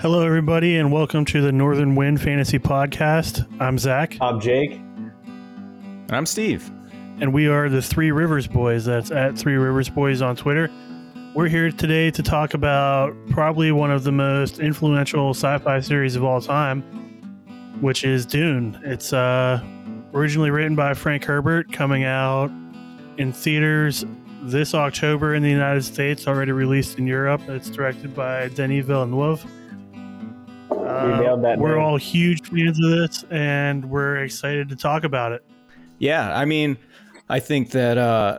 Hello, everybody, and welcome to the Northern Wind Fantasy Podcast. I'm Zach, I'm Jake. And I'm Steve. and we are the Three Rivers Boys. That's at Three Rivers Boys on Twitter. We're here today to talk about probably one of the most influential sci-fi series of all time, which is Dune. It's uh, originally written by Frank Herbert, coming out in theaters this October in the United States, already released in Europe. It's directed by Denis Villeneuve. Uh, nailed that We're name. all huge fans of this, and we're excited to talk about it. Yeah, I mean, I think that uh,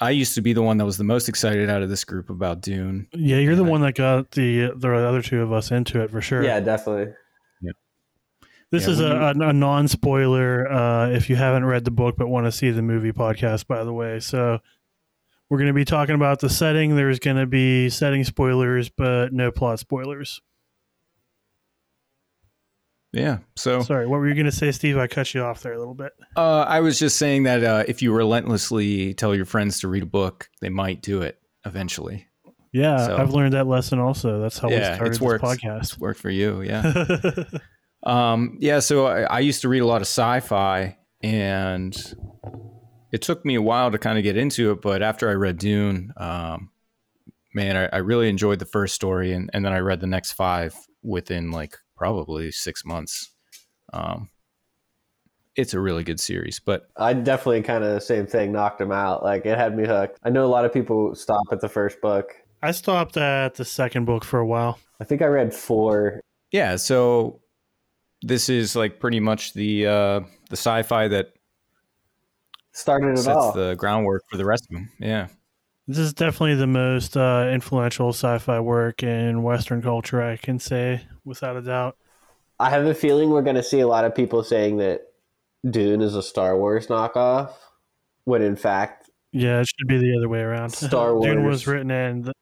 I used to be the one that was the most excited out of this group about Dune. Yeah, you're the Yeah. one that got the the other two of us into it for sure. Yeah, definitely. this Yeah, is a, when a, a non spoiler uh, if you haven't read the book but want to see the movie podcast. By the way, so we're going to be talking about the setting. There's going to be setting spoilers, but no plot spoilers. Yeah. So Sorry, what were you going to say, Steve? I cut you off there a little bit. uh, I was just saying that uh, if you relentlessly tell your friends to read a book, they might do it eventually. Yeah, So- I've learned that lesson also. That's how we Yeah, started it's this worked. podcast. It's worked for you. Yeah. Um, yeah, so I, I used to read a lot of sci-fi, and it took me a while to kind of get into it. But after I read Dune, um, man, I, I really enjoyed the first story, and, and then I read the next five within like probably six months. Um, it's a really good series, but I definitely kind of the same thing knocked him out. Like it had me hooked. I know a lot of people stop at the first book. I stopped at the second book for a while. I think I read four. yeah, so this is like pretty much the uh, the sci-fi that Started it sets all. the groundwork for the rest of them. Yeah. This is definitely the most uh, influential sci-fi work in Western culture. I can say without a doubt. I have a feeling we're going to see a lot of people saying that Dune is a Star Wars knockoff, when in fact, Yeah, it should be the other way around. Star Dune Wars. was written in the,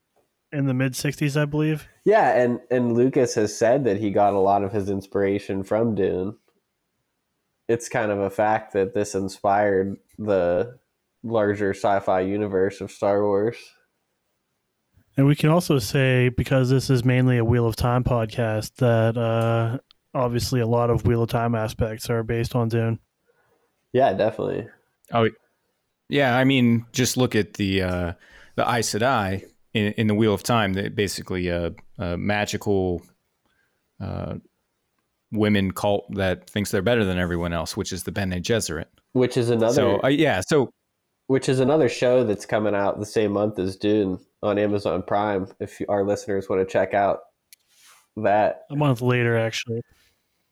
in the mid '60s, I believe. yeah, and and Lucas has said that he got a lot of his inspiration from Dune. It's kind of a fact that this inspired the larger sci-fi universe of Star Wars. And we can also say because this is mainly a Wheel of Time podcast that uh, obviously a lot of Wheel of Time aspects are based on Dune. Yeah, definitely. Oh, yeah. I mean, just look at the uh, the Aes Sedai in, in the Wheel of Time. That basically a, a magical uh, women cult that thinks they're better than everyone else, which is the Bene Gesserit. Which is another So uh, yeah, so which is another show that's coming out the same month as Dune on Amazon Prime. If our listeners want to check out that, A month later, actually,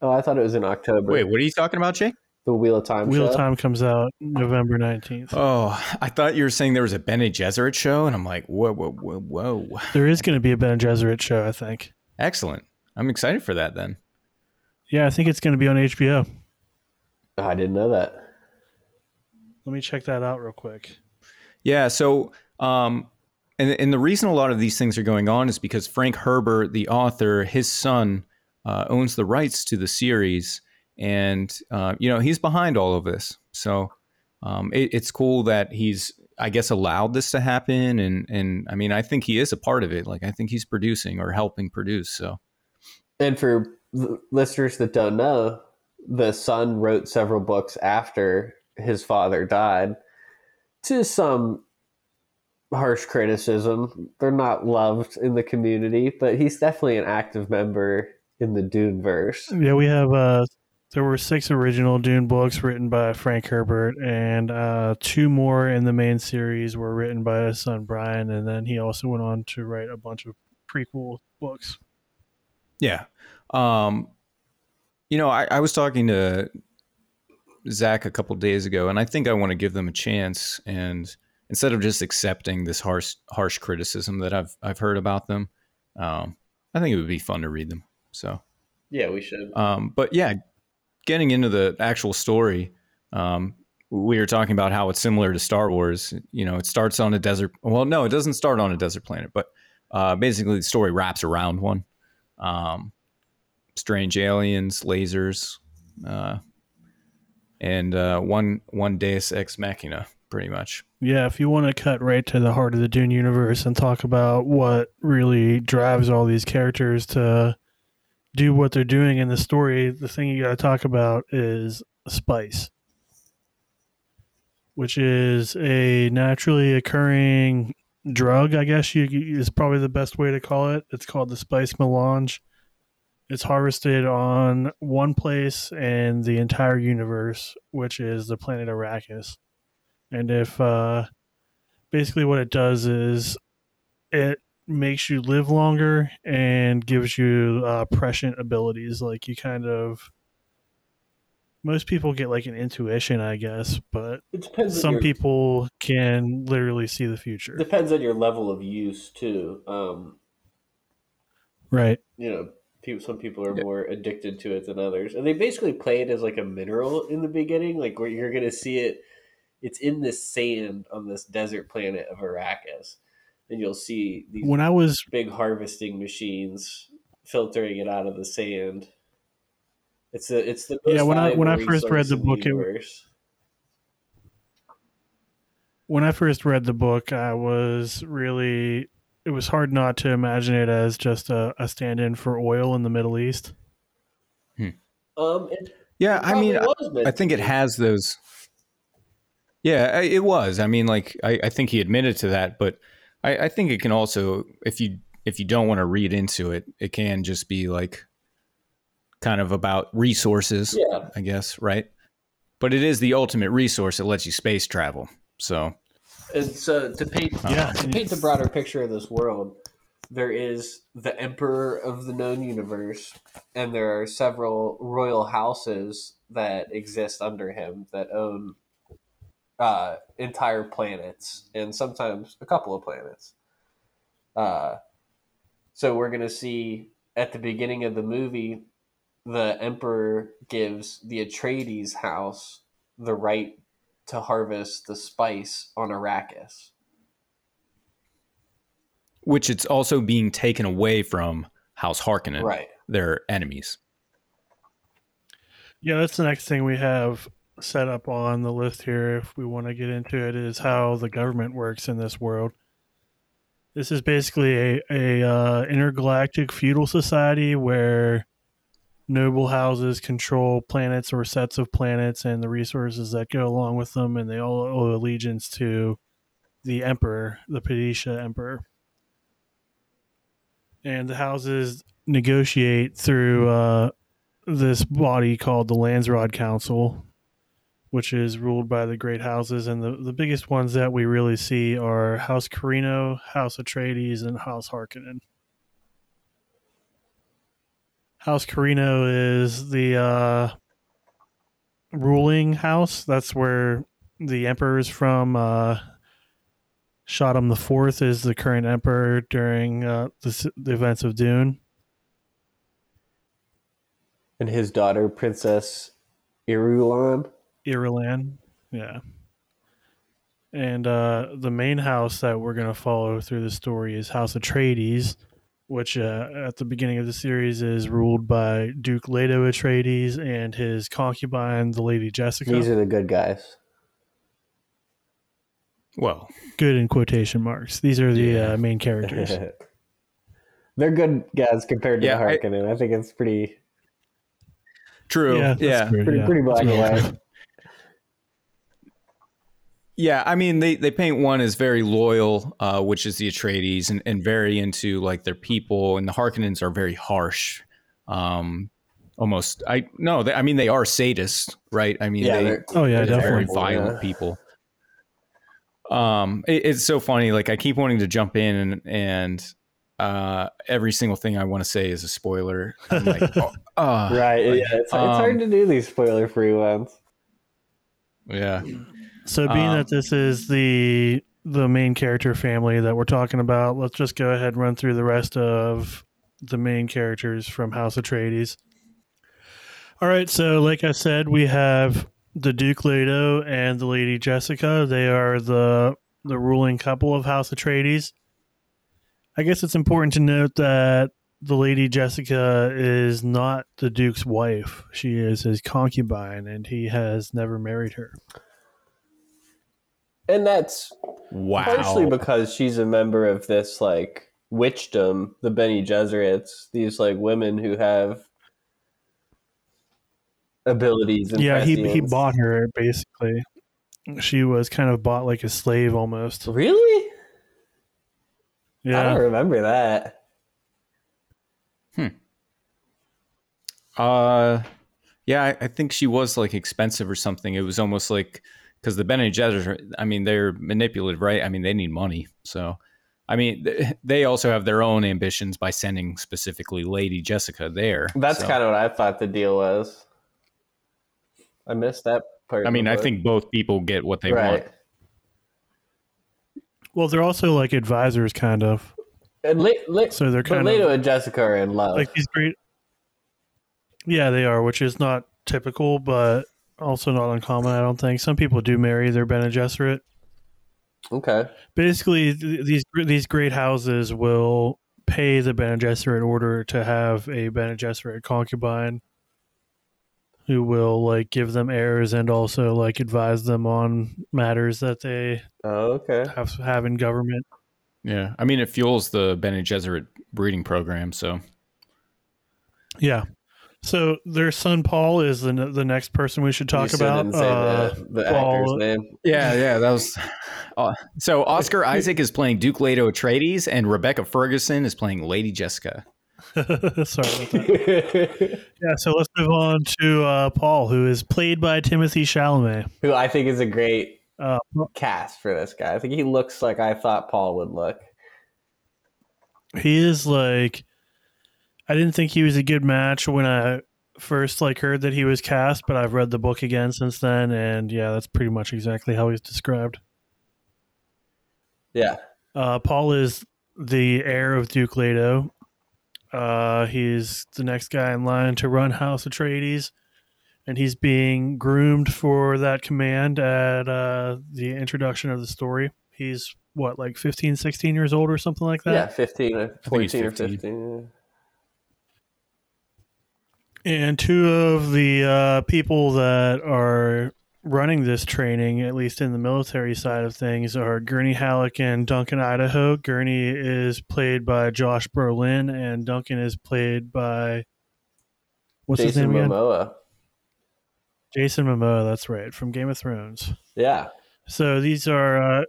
oh, I thought it was in October. wait, what are you talking about, Jake? the Wheel of Time Wheel show. of Time comes out November 19th. Oh, I thought you were saying there was a Bene Gesserit show, and I'm like, whoa, whoa, whoa, whoa. There is going to be a Bene Gesserit show, I think. Excellent. I'm excited for that then. Yeah, I think it's going to be on HBO. I didn't know that. Let me check that out real quick. Yeah. So, um, and and the reason a lot of these things are going on is because Frank Herbert, the author, his son, uh, owns the rights to the series, and uh, you know he's behind all of this. So, um, it, it's cool that he's, I guess, allowed this to happen, and and I mean, I think he is a part of it. Like, I think he's producing or helping produce. So, And for the listeners that don't know, the son wrote several books after his father died to some harsh criticism. They're not loved in the community, but he's definitely an active member in the Dune verse. Yeah, we have. Uh, there were six original Dune books written by Frank Herbert, and uh, two more in the main series were written by his son Brian. And then he also went on to write a bunch of prequel books. yeah. Um, you know, I, I was talking to Zach a couple days ago, and I think I want to give them a chance. And instead of just accepting this harsh harsh criticism that I've I've heard about them, um, I think it would be fun to read them. So, Yeah, we should. um, but yeah, getting into the actual story, um, we were talking about how it's similar to Star Wars. You know, it starts on a desert. Well, no, it doesn't start on a desert planet, but uh, basically the story wraps around one. Um, strange aliens, lasers, uh, and uh, one one Deus ex machina, pretty much. Yeah, if you want to cut right to the heart of the Dune universe and talk about what really drives all these characters to do what they're doing in the story, the thing you got to talk about is spice, which is a naturally occurring drug. I guess you is probably the best way to call it. It's called the spice melange. It's harvested on one place in the entire universe, which is the planet Arrakis. And if uh, basically what it does is it makes you live longer and gives you uh, prescient abilities. Like you kind of, most people get like an intuition, I guess, but some your- people can literally see the future. depends on your level of use too. Um, Right. you know, people, some people are more addicted to it than others, and they basically play it as like a mineral in the beginning, like where you're gonna see it. It's in this sand on this desert planet of Arrakis, and you'll see these When I was big harvesting machines filtering it out of the sand. It's the it's the most Yeah, when I- when I first read the book, it- universe. when I first read the book, I was really it was hard not to imagine it as just a, a stand-in for oil in the Middle East. um, it Yeah, I mean, probably was meant I think it has those. Yeah, I- it was. I mean, like I, I think he admitted to that, but I, I think it can also, if you if you don't want to read into it, it can just be like kind of about resources, Yeah, I guess, right? But it is the ultimate resource that lets you space travel. So and so to paint Yeah. to paint the broader picture of this world, there is the emperor of the known universe, and there are several royal houses that exist under him that own uh, entire planets and sometimes a couple of planets. Uh, so we're gonna see at the beginning of the movie, the emperor gives the Atreides house the right to harvest the spice on Arrakis. which it's also being taken away from House Harkonnen, Right. their enemies. Yeah, that's the next thing we have set up on the list here. If we want to get into it, is how the government works in this world. This is basically a, a uh, intergalactic feudal society where noble houses control planets or sets of planets and the resources that go along with them, and they all owe allegiance to the emperor, the Padisha emperor. And the houses negotiate through uh, this body called the Landsraad Council, which is ruled by the great houses. And the, the biggest ones that we really see are House Corrino, House Atreides, and House Harkonnen. House Corrino is the uh, ruling house. That's where the emperor is from. Uh, Shaddam the Fourth is the current emperor during uh, the, the events of Dune. And his daughter, Princess Irulan. Irulan. Yeah. And uh, the main house that we're going to follow through the story is House Atreides, which uh, at the beginning of the series is ruled by Duke Leto Atreides and his concubine, the Lady Jessica. These are the good guys. Well, Good in quotation marks. These are the Yeah. uh, main characters. They're good guys compared to Yeah, the I- Harkonnen. I, think it's pretty true. Yeah, Yeah, pretty yeah. pretty black and white. Yeah, I mean they, they paint one as very loyal, uh, which is the Atreides, and, and very into like their people, and the Harkonnens are very harsh. Um, almost, I no, they, I mean they are sadists, right? I mean Yeah, they, they're- Oh, yeah, they're very definitely. violent yeah. people. Um, it- it's so funny. Like I keep wanting to jump in and and uh, every single thing I want to say is a spoiler. I'm like, oh, uh, Right. like, yeah, it's, it's hard um, to do these spoiler free ones. yeah. So, being Um, that this is the the main character family that we're talking about, let's just go ahead and run through the rest of the main characters from House Atreides. All right, so like I said, we have the Duke Leto and the Lady Jessica. They are the the ruling couple of House Atreides. I guess it's important to note that the Lady Jessica is not the Duke's wife. She is his concubine, and he has never married her. And that's Wow. partially because she's a member of this like witchdom, the Bene Gesserits, these like women who have abilities. And yeah, he he bought her basically. She was kind of bought like a slave almost. Really? Yeah, I don't remember that. Hmm. Uh, yeah, I, I think she was like expensive or something. It was almost like because the Bene Gesserit, I mean, they're manipulative, right? I mean, they need money, so. I mean, th- they also have their own ambitions by sending specifically Lady Jessica there. That's so. kind of what I thought the deal was. I missed that part. I mean, I think both people get what they right. want. well, they're also like advisors, kind of. And La- La- So they're but kind Leto of and Jessica are in love. like these great. Yeah, they are, which is not typical, but also not uncommon. I don't think some people do marry their Bene Gesserit. okay. Basically, th- these these great houses will pay the Bene Gesserit order to have a Bene Gesserit concubine, who will like give them heirs and also like advise them on matters that they Oh, okay. have have in government. Yeah, I mean, it fuels the Bene Gesserit breeding program. So Yeah. So their son Paul is the the next person we should talk You about. didn't say Uh, the, the Paul- actor's name. yeah, yeah, that was. Uh, so Oscar Isaac is playing Duke Leto Atreides, and Rebecca Ferguson is playing Lady Jessica. Sorry that. Yeah, so let's move on to uh, Paul, who is played by Timothée Chalamet. Who I think is a great Uh, cast for this guy. I think he looks like I thought Paul would look. he is like, I didn't think he was a good match when I first like heard that he was cast, but I've read the book again since then, and yeah, that's pretty much exactly how he's described. Yeah. Uh, Paul is the heir of Duke Leto. Uh, he's the next guy in line to run House Atreides, and he's being groomed for that command at uh, the introduction of the story. He's what, like 15, 16 years old or something like that? Yeah, 15 or think he's 14 or 15. 15. And two of the uh, people that are running this training, at least in the military side of things, are Gurney Halleck and Duncan Idaho. Gurney is played by Josh Brolin, and Duncan is played by what's his Jason name again? Momoa. Jason Momoa. That's right, from Game of Thrones. Yeah. So these are uh,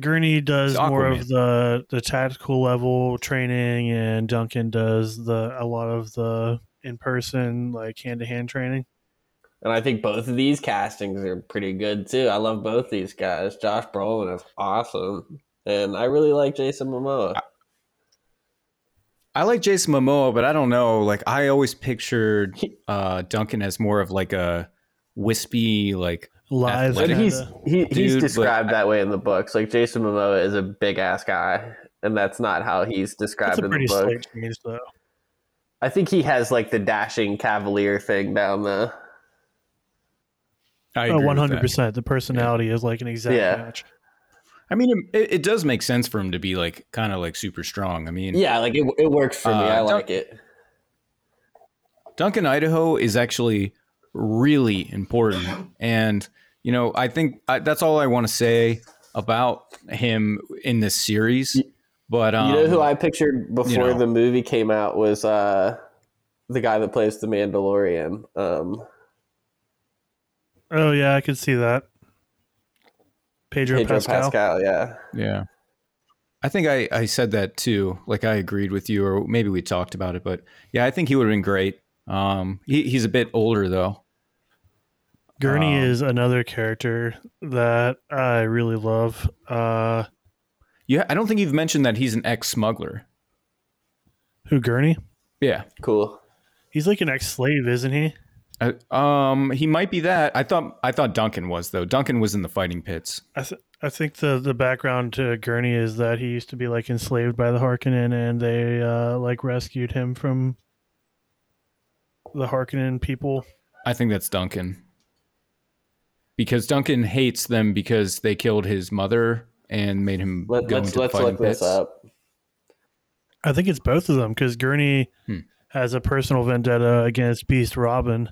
Gurney does more of the the tactical level training, and Duncan does the a lot of the in person like hand to hand training. And I think both of these castings are pretty good too. I love both these guys. Josh Brolin is awesome. And I really like Jason Momoa. I like Jason Momoa, but I don't know. Like I always pictured uh, Duncan as more of like a wispy, like Live, Athletic. And he's he, he's Dude, but- described that way in the books. Like Jason Momoa is a big ass guy, and that's not how he's That's described a in the pretty book. slight change, though. I think he has like the dashing cavalier thing down the. I Oh, agree with that. hundred percent. The personality is like an exact Yeah. match. I mean, it, it does make sense for him to be like kind of like super strong. I mean, Yeah, like it, it works for me. Uh, I don't- like it. Duncan Idaho is actually really important, and you know, I think I, that's all I want to say about him in this series. But um, you know who I pictured before know. the movie came out was uh, the guy that plays the Mandalorian. Um, Oh yeah, I could see that. Pedro, Pedro Pascal. Pascal. Yeah, Yeah. I think I, I said that too. Like I agreed with you, or maybe we talked about it, but yeah, I think he would have been great. Um, he, he's a bit older though. Gurney Um, is another character that I really love. Uh, Yeah, I don't think you've mentioned that he's an ex smuggler. who Gurney? Yeah. cool. He's like an ex-slave, isn't he? Uh, um, he might be that. I thought I thought Duncan was though. Duncan was in the fighting pits. I th- I think the the background to Gurney is that he used to be like enslaved by the Harkonnen, and they uh, like rescued him from the Harkonnen people. I think that's Duncan. Because Duncan hates them because they killed his mother and made him Let, go let's into let's fighting look this pits. up. I think it's both of them because Gurney Hmm. has a personal vendetta against Beast Rabban.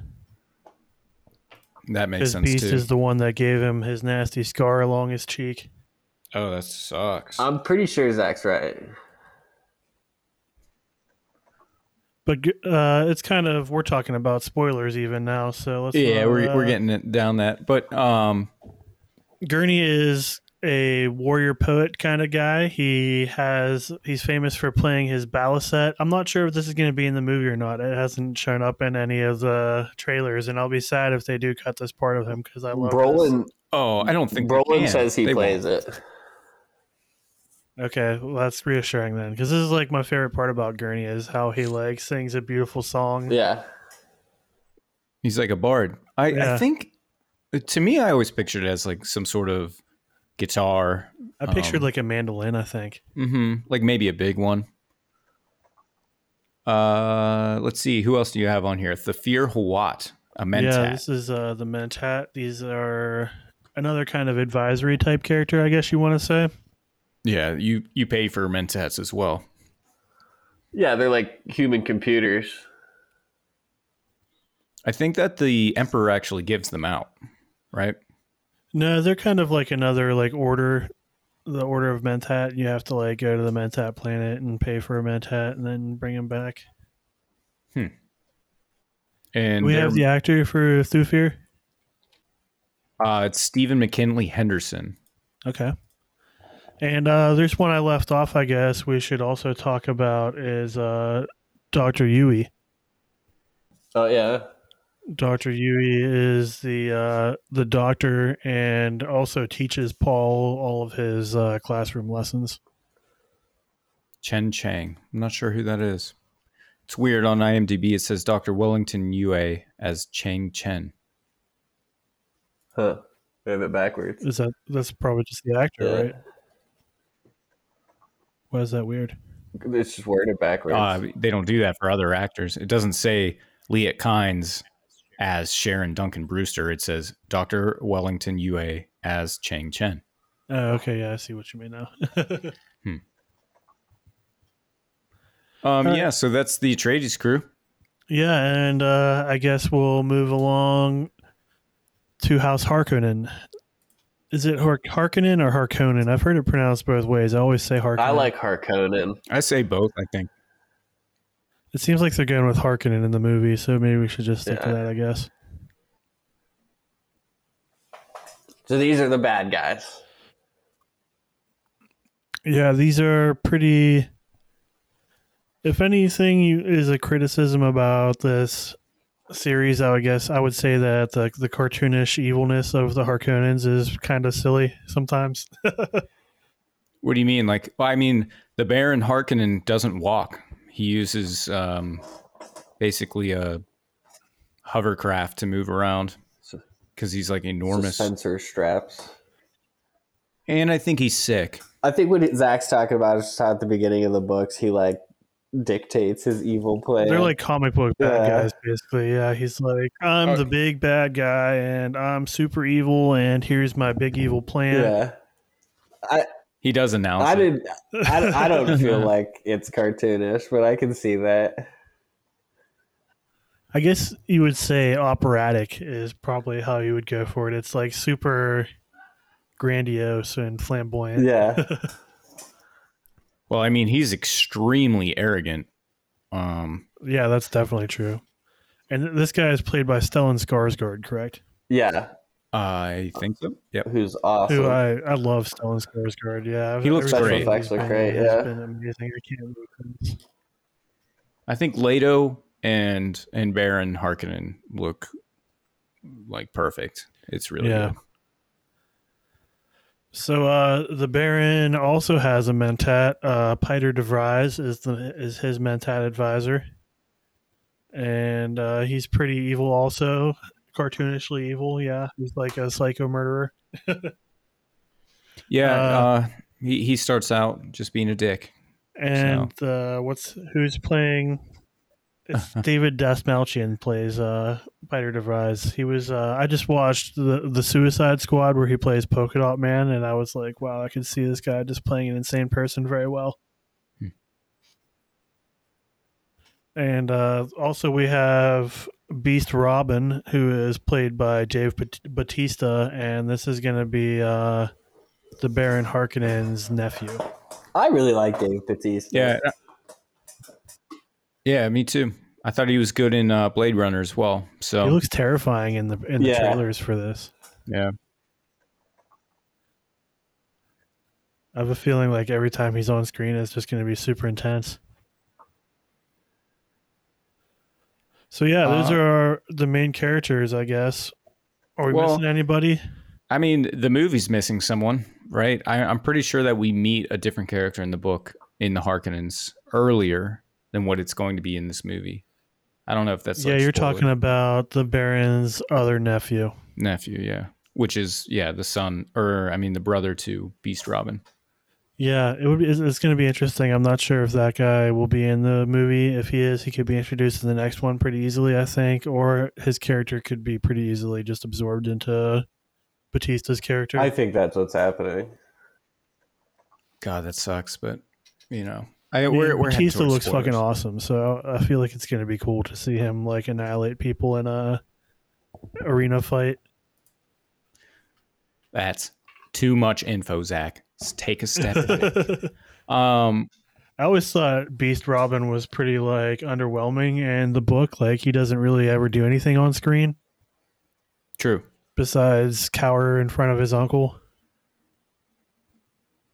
That makes Because sense Beast too. is the one that gave him his nasty scar along his cheek. oh, that sucks. I'm pretty sure Zach's right. But uh, it's kind of we're talking about spoilers even now, so let's. Yeah, not, we're uh, we're getting it down that. But um, Gurney is a warrior poet kind of guy. He has he's famous for playing his baliset. I'm not sure if this is going to be in the movie or not. It hasn't shown up in any of the trailers, and I'll be sad if they do cut this part of him because I love this. Brolin, oh, I don't think Brolin says he They plays won't. it. Okay, well, that's reassuring then, because this is like my favorite part about Gurney is how he like sings a beautiful song. Yeah. He's like a bard. I, Yeah. I think to me, I always pictured it as like some sort of guitar. I pictured Um, like a mandolin. I think. Mm-hmm. Like maybe a big one. Uh, let's see. Who else do you have on here? Thufir Hawat, a mentat. Yeah, this is uh, the mentat. These are another kind of advisory type character, I guess you want to say. Yeah, you you pay for mentats as well. Yeah, they're like human computers. I think that the emperor actually gives them out, right? No, they're kind of like another like order, the order of mentat. You have to like go to the mentat planet and pay for a mentat and then bring him back. Hmm. And we have the actor for Thufir. uh, it's Stephen McKinley Henderson. Okay. And uh, there's one I left off. I guess we should also talk about is uh, Doctor Yueh. Oh yeah. Doctor Yueh is the uh, the doctor and also teaches Paul all of his uh, classroom lessons. Chen Chang. I'm not sure who that is. It's weird on IMDb. It says Dr. Wellington Yueh as Chang Chen. Huh. They have it backwards. Is that that's probably just the actor, Yeah. right? Why is that weird? It's just worded backwards. Uh, they don't do that for other actors. It doesn't say Liet Kynes as Sharon Duncan Brewster. It says Dr. Wellington Yueh as Chang Chen. Oh, okay, yeah, I see what you mean now. Um, Uh, yeah, so that's the Atreides crew. yeah, and uh, I guess we'll move along to House Harkonnen. Is it Har- Harkonnen or Harkonnen? I've heard it pronounced both ways. I always say Harkonnen. I like Harkonnen. I say both, I think. It seems like they're going with Harkonnen in the movie, so maybe we should just stick to that. I guess. So these are the bad guys. Yeah, these are pretty. If anything you, is a criticism about this series, I would guess I would say that the the cartoonish evilness of the Harkonnens is kind of silly sometimes. What do you mean? Like, well, I mean, the Baron Harkonnen doesn't walk. He uses um, basically a hovercraft to move around because he's like enormous. Sensor straps. And I think he's sick. I think what Zach's talking about is just how at the beginning of the books he like dictates his evil plan. They're like comic book bad Yeah. guys, basically. Yeah, he's like, I'm Uh, the big bad guy, and I'm super evil, and here's my big evil plan. yeah. He does announce I it. didn't. I, I don't feel like it's cartoonish, but I can see that. I guess you would say operatic is probably how you would go for it. It's like super grandiose and flamboyant. Yeah. Well, I mean, he's extremely arrogant. Um, Yeah, that's definitely true. And this guy is played by Stellan Skarsgård, correct? Yeah. I think so. Yep. Who's awesome. Who I, I love Stellan Skarsgård. Yeah, He looks great. he's Special effects look been great, in has yeah. been amazing. I can't believe. I think Leto and and Baron Harkonnen look like perfect. It's really Yeah. good. So uh, the Baron also has a mentat. Uh, Peter DeVries is the is his mentat advisor, and uh, he's pretty evil. Also, cartoonishly evil. Yeah, he's like a psycho murderer. Yeah, Uh, uh, he he starts out just being a dick. And uh, what's who's playing? It's David Dastmalchian plays uh, Peter de Vries. He was. Uh, I just watched the the Suicide Squad where he plays Polka Dot Man, and I was like, wow, I could see this guy just playing an insane person very well. Hmm. And uh, also we have Beast Rabban, who is played by Dave Batista, and this is going to be uh, the Baron Harkonnen's nephew. I really like Dave Batista. Yeah, Yeah, me too. I thought he was good in uh, Blade Runner as well. So He looks terrifying in the in the Yeah. trailers for this. yeah, I have a feeling like every time he's on screen, it's just going to be super intense. So yeah, those Uh, are the main characters, I guess. Are we Well- missing anybody? I mean the movie's missing someone, right? I, I'm pretty sure that we meet a different character in the book in the Harkonnens earlier than what it's going to be in this movie. I don't know if that's yeah, like, you're talking about the Baron's other nephew. nephew, yeah, which is yeah the son or I mean the brother to Beast Rabban. Yeah, it would be. It's, it's going to be interesting. I'm not sure if that guy will be in the movie. If he is, he could be introduced in the next one pretty easily, I think, or his character could be pretty easily just absorbed into Batista's character. I think that's what's happening. God, that sucks, but you know, I, I mean, we're, we're Batista towards looks fucking awesome, so I feel like it's going to be cool to see him like annihilate people in a arena fight. That's too much info, Zach. Let's take a step. um, I always thought Beast Rabban was pretty like underwhelming in the book. Like he doesn't really ever do anything on screen true. besides cower in front of his uncle.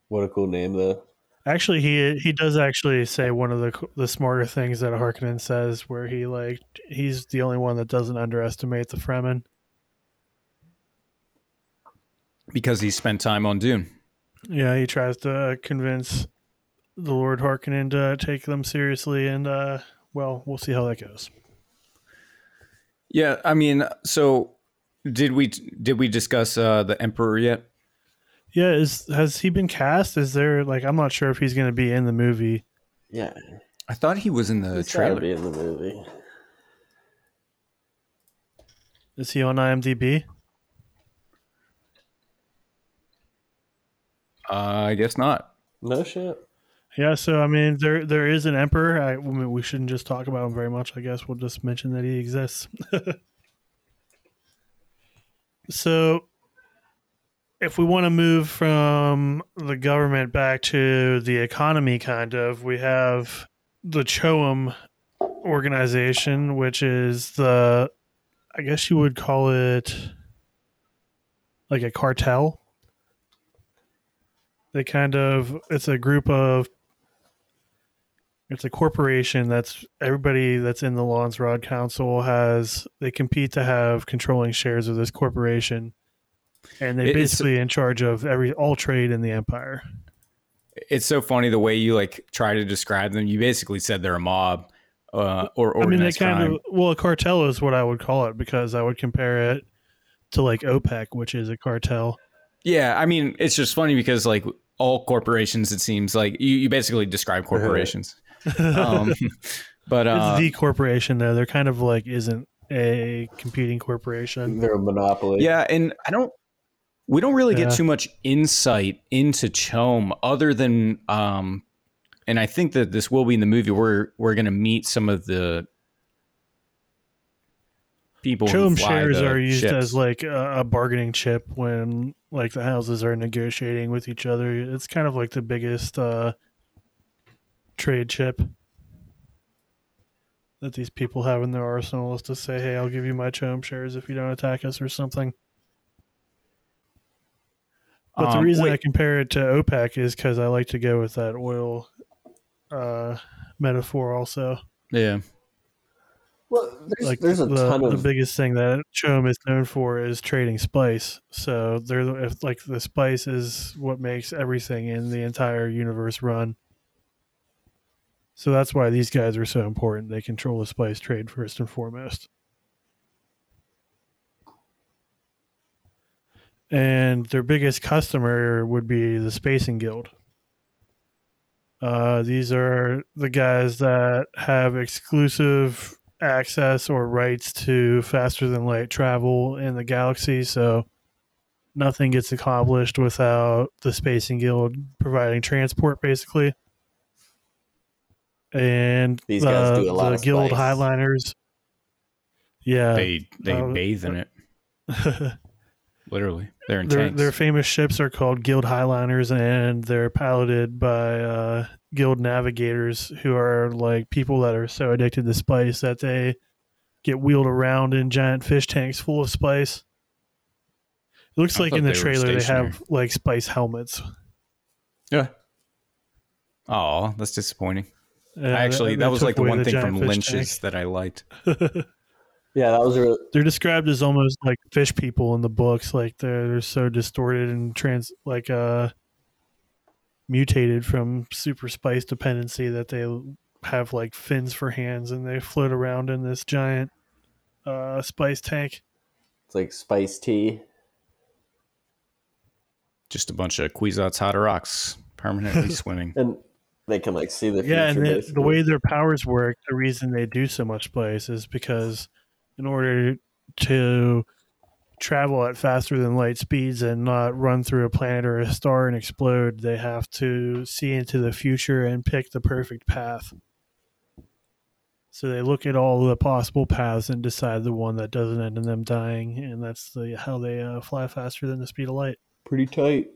What a cool name, though. Actually, he he does actually say one of the the smarter things that Harkonnen says, where he like he's the only one that doesn't underestimate the Fremen. Because he spent time on Dune. Yeah, he tries to convince the Lord Harkonnen to take them seriously, and uh, well, we'll see how that goes. Yeah, I mean, so did we did we discuss uh, the Emperor yet? Yeah, is has he been cast? Is there like I'm not sure if he's going to be in the movie. Yeah, I thought he was in the he's trailer. be in the movie. Is he on IMDb? Uh, I guess not. No shit. Yeah, so I mean, there there is an emperor. I, I mean, we shouldn't just talk about him very much. I guess we'll just mention that he exists. so, if we want to move from the government back to the economy, kind of, we have the CHOAM organization, which is the, I guess you would call it like a cartel. They kind of, it's a group of it's a corporation that's everybody that's in the Landsraad Council has they compete to have controlling shares of this corporation, and they're basically in charge of every all trade in the empire. It's so funny the way you like try to describe them. You basically said they're a mob uh, or I mean, they kind crime. of well, a cartel is what I would call it because I would compare it to like OPEC, which is a cartel. Yeah, I mean, it's just funny because like all corporations, it seems like you, you basically describe corporations. um, but uh, it's the corporation though. They're kind of like isn't a competing corporation. They're a monopoly. yeah, and I don't. We don't really Yeah. get too much insight into CHOAM other than, um, and I think that this will be in the movie. We're we're going to meet some of the people. CHOAM shares are used ships. as like a, a bargaining chip when like the houses are negotiating with each other. It's kind of like the biggest uh, trade chip that these people have in their arsenal is to say, "Hey, I'll give you my CHOAM shares if you don't attack us" or something. But the Um, reason wait. I compare it to OPEC is because I like to go with that oil uh, metaphor also. yeah. Well, there's, like there's a the, ton the biggest thing that CHOAM is known for is trading spice. So they're the- if like the spice is what makes everything in the entire universe run. So that's why these guys are so important. They control the spice trade first and foremost. And their biggest customer would be the Spacing Guild. Uh, these are the guys that have exclusive access or rights to faster than light travel in the galaxy. So nothing gets accomplished without the Spacing Guild providing transport, basically. And These guys the- do a lot the of Guild spice. Highliners. Yeah. They they uh, bathe in it. literally. They're in Their, tanks. their famous ships are called Guild Highliners, and they're piloted by uh, Guild Navigators, who are like people that are so addicted to spice that they get wheeled around in giant fish tanks full of spice. It looks I like in the they trailer they have like spice helmets. yeah. Oh, that's disappointing. Uh, Actually, they that was like the away one thing from fish Lynch's that I liked. tank. Yeah, that was a really, they're described as almost like fish people in the books like they're, they're so distorted and trans like uh mutated from super spice dependency that they have like fins for hands and they float around in this giant uh spice tank it's like spice tea. Just a bunch of Kwisatz Haderachs permanently swimming. And they can like see the yeah and future. the, the way their powers work the reason they do so much spice is because in order to travel at faster than light speeds and not run through a planet or a star and explode they have to see into the future and pick the perfect path so they look at all the possible paths and decide the one that doesn't end in them dying and that's the how they uh, fly faster than the speed of light pretty tight.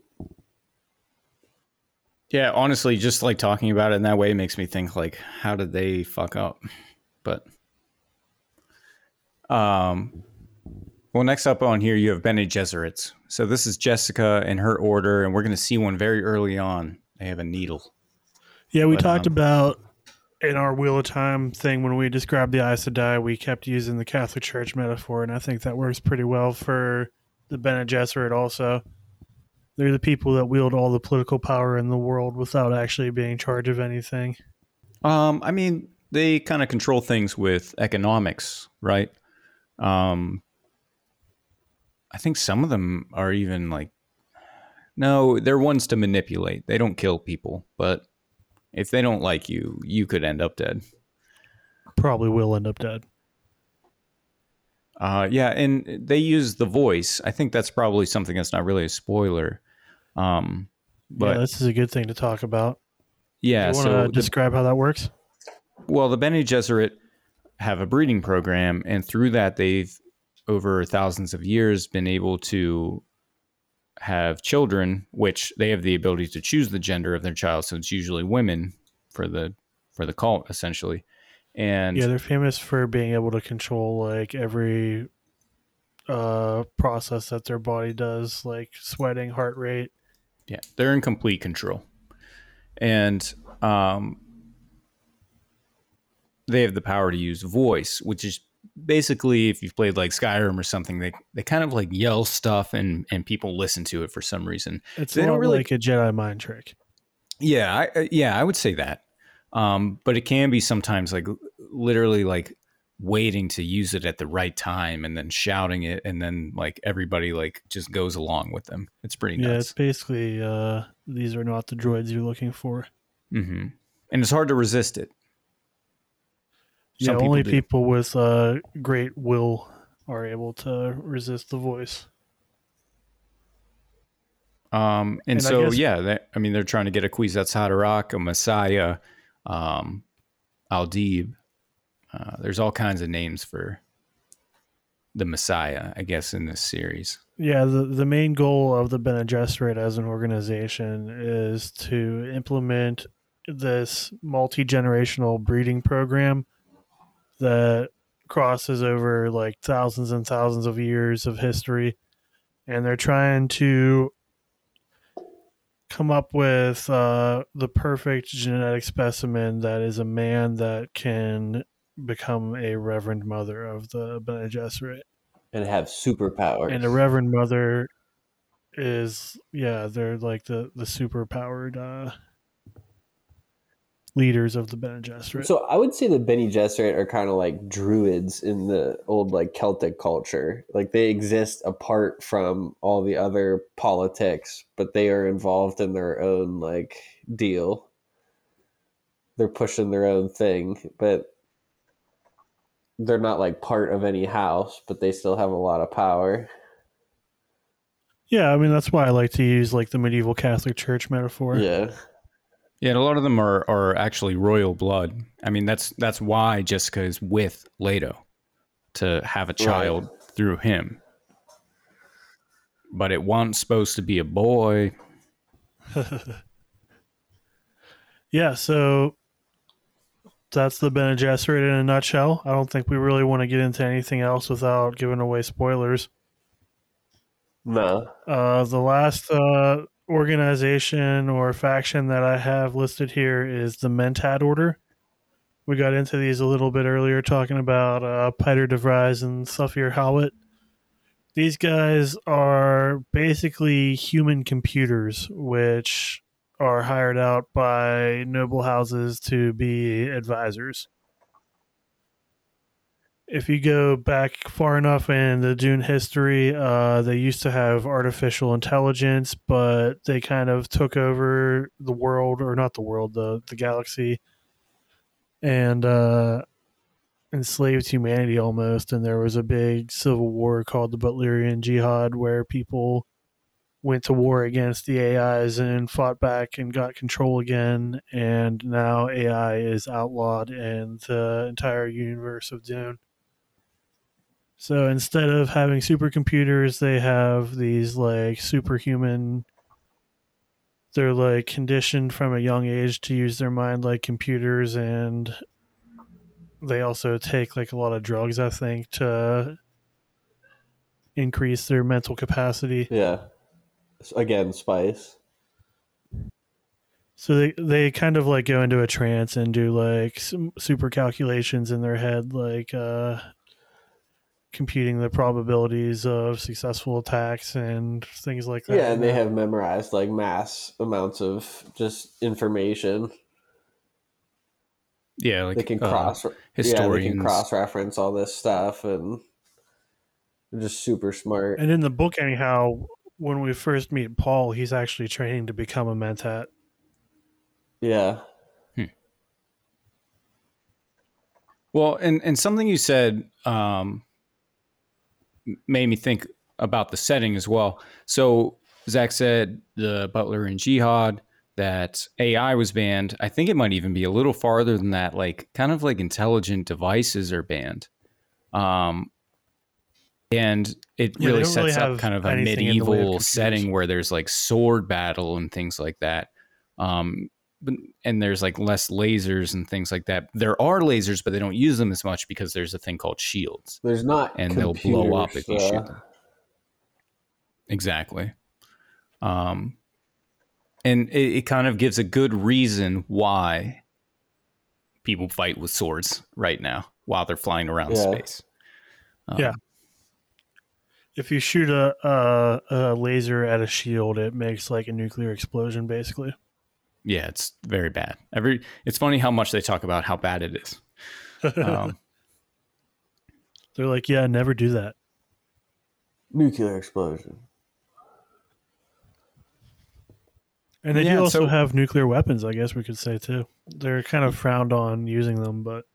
Yeah, honestly, just like talking about it in that way makes me think like, how did they fuck up? But, um, well, next up on here you have Bene Gesserits. So this is Jessica in her order, and we're going to see one very early on. They have a needle. Yeah, we But, talked um, about in our Wheel of Time thing when we described the Aes Sedai, we kept using the Catholic Church metaphor, and I think that works pretty well for the Bene Gesserit also. They're the people that wield all the political power in the world without actually being in charge of anything. Um, I mean, they kind of control things with economics, right? Um, I think some of them are even like, no, they're ones to manipulate. They don't kill people, but if they don't like you, you could end up dead. Probably will end up dead. Uh, yeah, and they use the voice. I think that's probably something that's not really a spoiler. Um, But but this is a good thing to talk about. yeah, you want so to the- describe how that works? Well, the Bene Gesserit have a breeding program, and through that, they've over thousands of years been able to have children, which they have the ability to choose the gender of their child. So it's usually women for the for the cult, essentially. And Yeah, they're famous for being able to control like every uh process that their body does, like sweating, heart rate. Yeah, they're in complete control. And um, they have the power to use voice, which is basically if you've played like Skyrim or something, they, they kind of like yell stuff and, and people listen to it for some reason. It's They don't really- like a Jedi mind trick. Yeah, I, uh, yeah, I would say that. Um, but it can be sometimes like literally like waiting to use it at the right time and then shouting it and then like everybody like just goes along with them. It's pretty Yeah, nuts. it's basically uh these are not the droids you're looking for. hmm And it's hard to resist it. Yeah, only do. people with uh great will are able to resist the voice. Um, and, And I so, guess- yeah, they, I mean, they're trying to get a Kwisatz Haderach, a Messiah, um, Aldib. Uh, there's all kinds of names for the Messiah, I guess, in this series. Yeah, the the main goal of the Bene Gesserit as an organization is to implement this multi generational breeding program that crosses over like thousands and thousands of years of history, and they're trying to come up with uh, the perfect genetic specimen that is a man that can become a reverend mother of the Bene Gesserit and have superpowers. and the Reverend Mother is yeah, they're like the the super powered uh leaders of the Bene Gesserit. So I would say the Bene Gesserit are kind of like druids in the old like Celtic culture. Like they exist apart from all the other politics, but they are involved in their own like deal. They're pushing their own thing, but they're not like part of any house, but they still have a lot of power. yeah, I mean that's why I like to use like the medieval Catholic Church metaphor. Yeah. Yeah, and a lot of them are, are actually royal blood. I mean, that's that's why Jessica is with Leto to have a child through him. but it wasn't supposed to be a boy. yeah, so that's the Bene Gesserit in a nutshell. I don't think we really want to get into anything else without giving away spoilers. No. Uh, the last uh, organization or faction that I have listed here is the Mentat Order. We got into these a little bit earlier, talking about uh, Piter de Vries and Thufir Hawat. These guys are basically human computers, which are hired out by noble houses to be advisors. If you go back far enough in the Dune history, uh, they used to have artificial intelligence, but they kind of took over the world, or not the world, the the galaxy, and uh, enslaved humanity almost. And there was a big civil war called the Butlerian Jihad, where people went to war against the AIs and fought back and got control again. And now AI is outlawed in the entire universe of Dune. So instead of having supercomputers, they have these like superhuman. They're like conditioned from a young age to use their mind like computers, and they also take like a lot of drugs, I think, to increase their mental capacity. Yeah. Again, spice. So they they kind of like go into a trance and do like some super calculations in their head, like uh, computing the probabilities of successful attacks and things like that. Yeah, and they have memorized like mass amounts of just information. Yeah, like they can uh, cross historians. Yeah, they can cross reference all this stuff and they're just super smart. And in the book, anyhow, when we first meet Paul, he's actually training to become a mentat. Yeah. Well, and and something you said um, made me think about the setting as well. So Zach said the Butlerian Jihad that AI was banned. I think it might even be a little farther than that. Like kind of like intelligent devices are banned. Um, and it Yeah, really sets really up kind of a anything in the way of medieval setting where there's like sword battle and things like that. Um, and there's like less lasers and things like that. There are lasers, but they don't use them as much because there's a thing called shields There's not and they'll blow up if you shoot them. Exactly. Um, and it, it kind of gives a good reason why people fight with swords right now while they're flying around Yeah. space. Um, Yeah. If you shoot a, a a laser at a shield, it makes like a nuclear explosion, basically. Yeah, it's very bad. Every it's funny how much they talk about how bad it is. Um, They're like, yeah, never do that. nuclear explosion. And they Yeah, do also so- have nuclear weapons, I guess we could say too. They're kind of frowned on using them, but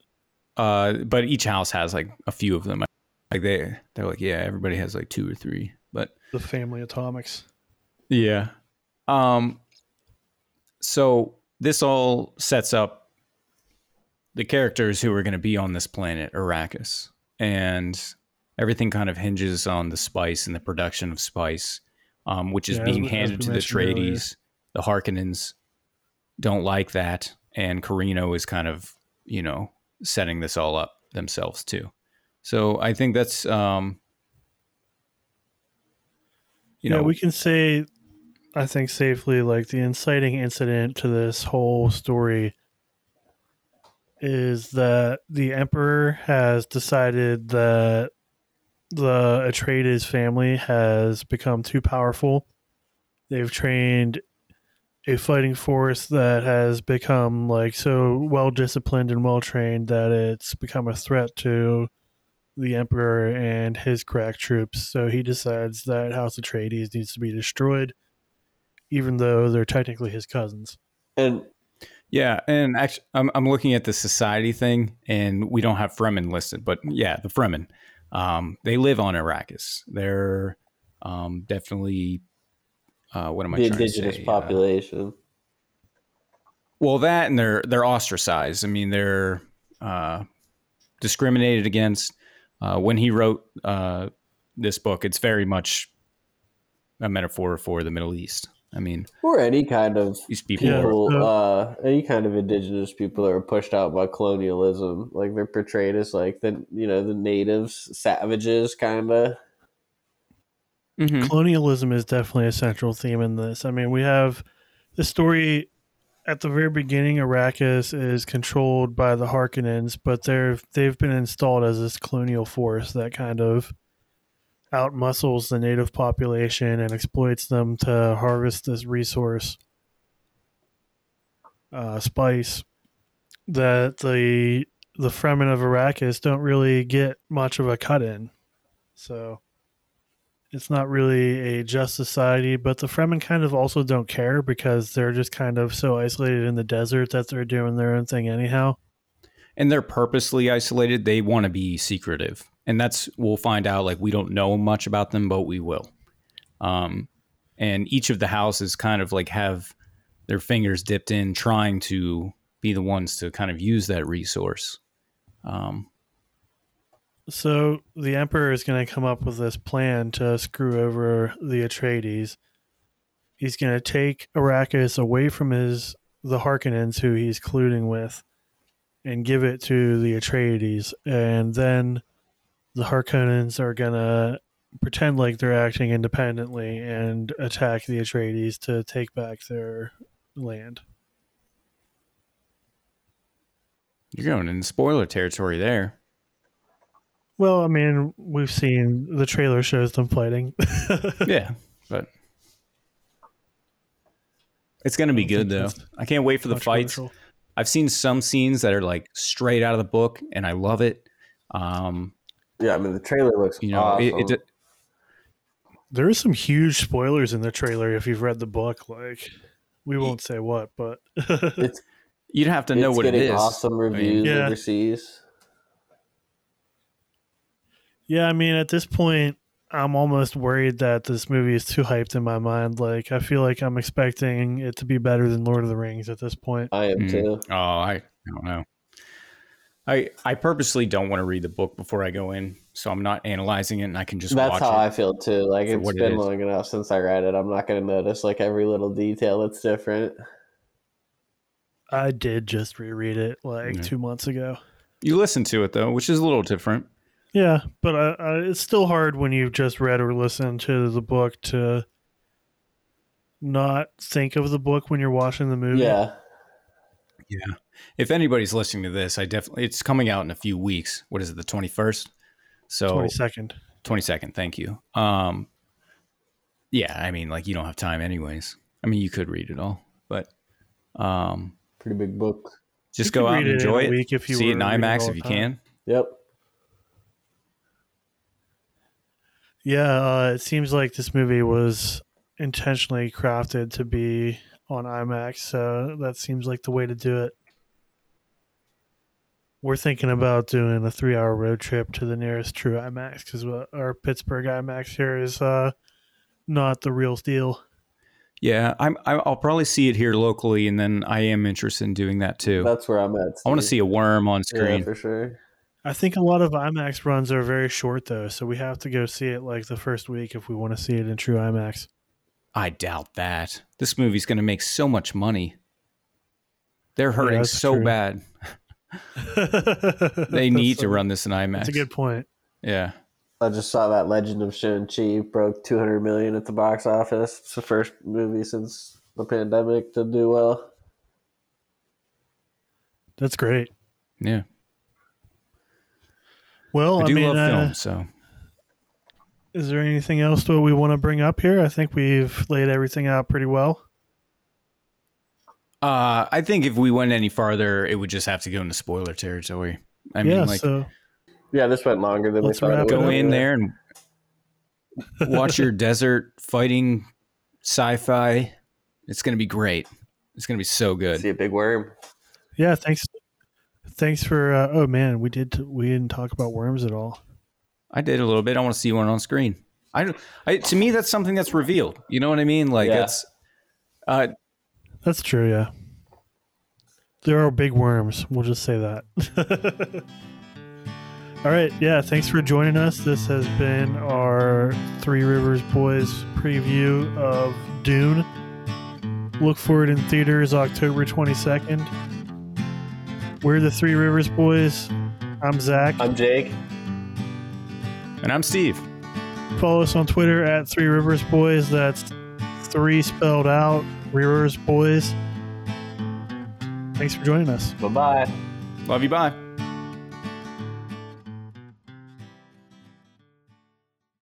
uh, but each house has like a few of them. Like they they're like yeah, everybody has like two or three, but the family atomics. Yeah. Um so this all sets up the characters who are going to be on this planet Arrakis and everything kind of hinges on the spice and the production of spice um, which is Yeah, being handed to the mentioned earlier. The Harkonnens don't like that and Corrino is kind of, you know, setting this all up themselves too. So I think that's um you yeah, know we can say, I think safely, like the inciting incident to this whole story is that the emperor has decided that the Atreides family has become too powerful. They've trained a fighting force that has become like so well disciplined and well trained that it's become a threat to the emperor and his crack troops. So he decides that House Atreides needs to be destroyed, even though they're technically his cousins. And Yeah, and actually, I'm I'm looking at the society thing, and we don't have Fremen listed, but yeah, the Fremen, um, they live on Arrakis. They're um, definitely uh, what am I the trying indigenous to say? Uh, population. well, that and they're they're ostracized. I mean, they're uh, discriminated against. Uh, when he wrote uh, this book, it's very much a metaphor for the Middle East. I mean, or any kind of these people. Yeah. uh, any kind of indigenous people that are pushed out by colonialism. Like they're portrayed as like the you know the natives, savages, kind of. Mhm. colonialism is definitely a central theme in this. I mean, we have the story at the very beginning. Arrakis is controlled by the Harkonnens, but they're they've been installed as this colonial force that kind of outmuscles the native population and exploits them to harvest this resource, uh, spice that the the Fremen of Arrakis don't really get much of a cut in. So it's not really a just society, but the Fremen kind of also don't care because they're just kind of so isolated in the desert that they're doing their own thing anyhow. and they're purposely isolated. They want to be secretive, and that's we'll find out. Like we don't know much about them, but we will. Um, and each of the houses kind of like have their fingers dipped in, trying to be the ones to kind of use that resource. Um, So the Emperor is going to come up with this plan to screw over the Atreides. He's going to take Arrakis away from his the Harkonnens, who he's colluding with, and give it to the Atreides, and then the Harkonnens are going to pretend like they're acting independently and attack the Atreides to take back their land. you're going in spoiler territory there. Well, I mean, we've seen the trailer shows them fighting. yeah, but it's going to be good though. I can't wait for the fights. I've seen some scenes that are like straight out of the book, and I love it. Um, Yeah, I mean the trailer looks you know, awesome. it, it, There are some huge spoilers in the trailer if you've read the book. Like, we won't say what, but it's you'd have to know what it is. getting is. awesome reviews Yeah. overseas. yeah, I mean, at this point, I'm almost worried that this movie is too hyped in my mind. Like, I feel like I'm expecting it to be better than Lord of the Rings at this point. I am Mm. too. Oh, I, I don't know. I I purposely don't want to read the book before I go in, so I'm not analyzing it, and I can just That's watch how it. I feel too. Like it's what it been long enough since I read it. I'm not going to notice like every little detail that's different. I did just reread it like Yeah. two months ago. You listen to it though, which is a little different. Yeah, but I, I, it's still hard when you've just read or listened to the book to not think of the book when you're watching the movie. Yeah. Yeah. If anybody's listening to this, I definitely it's coming out in a few weeks. What is it, the twenty first? So twenty second. twenty second. Thank you. Um, yeah, I mean, like you don't have time anyways. I mean, you could read it all, but um, Pretty big book. just You go out and it enjoy it. week if you See it in IMAX all if you time. can. Yep. Yeah, uh, it seems like this movie was intentionally crafted to be on IMAX, so that seems like the way to do it. We're thinking about doing a three-hour road trip to the nearest true IMAX because our Pittsburgh IMAX here is uh, not the real deal. Yeah, I'm. I- I'll probably see it here locally, and then I am interested in doing that too. That's where I'm at. I want to see a worm on Yeah, screen. for sure. I think a lot of IMAX runs are very short though, so we have to go see it like the first week if we want to see it in true IMAX. I doubt that. This movie's going to make so much money. They're hurting that's so true. bad. They need to run this in IMAX. That's a good point. Yeah. I just saw that Legend of Shang-Chi broke 200 million at the box office. It's the first movie since the pandemic to do well. That's great. Yeah. Well, I I, do mean, love uh, film, so is there anything else that we want to bring up here? I think we've laid everything out pretty well. Uh, I think if we went any farther, it would just have to go into spoiler territory. I yeah, mean, like so Yeah, this went longer than we thought. wrap it it would. go in there and watch your desert fighting sci-fi. It's going to be great. It's going to be so good. See a big worm. yeah, thanks. Thanks for. Uh, oh man, we did. we didn't talk about worms at all. I did a little bit. I want to see one on screen. I, I to me that's something that's revealed. You know what I mean? Like Yeah. it's uh That's true. Yeah, there are big worms. We'll just say that. All right. Yeah. Thanks for joining us. This has been our Three Rivers Boys preview of Dune. Look for it in theaters October 22nd. We're the Three Rivers Boys. I'm Zach. I'm Jake. And I'm Steve. Follow us on Twitter at Three Rivers Boys. That's three spelled out, Rivers Boys. Thanks for joining us. Bye bye. Love you. Bye.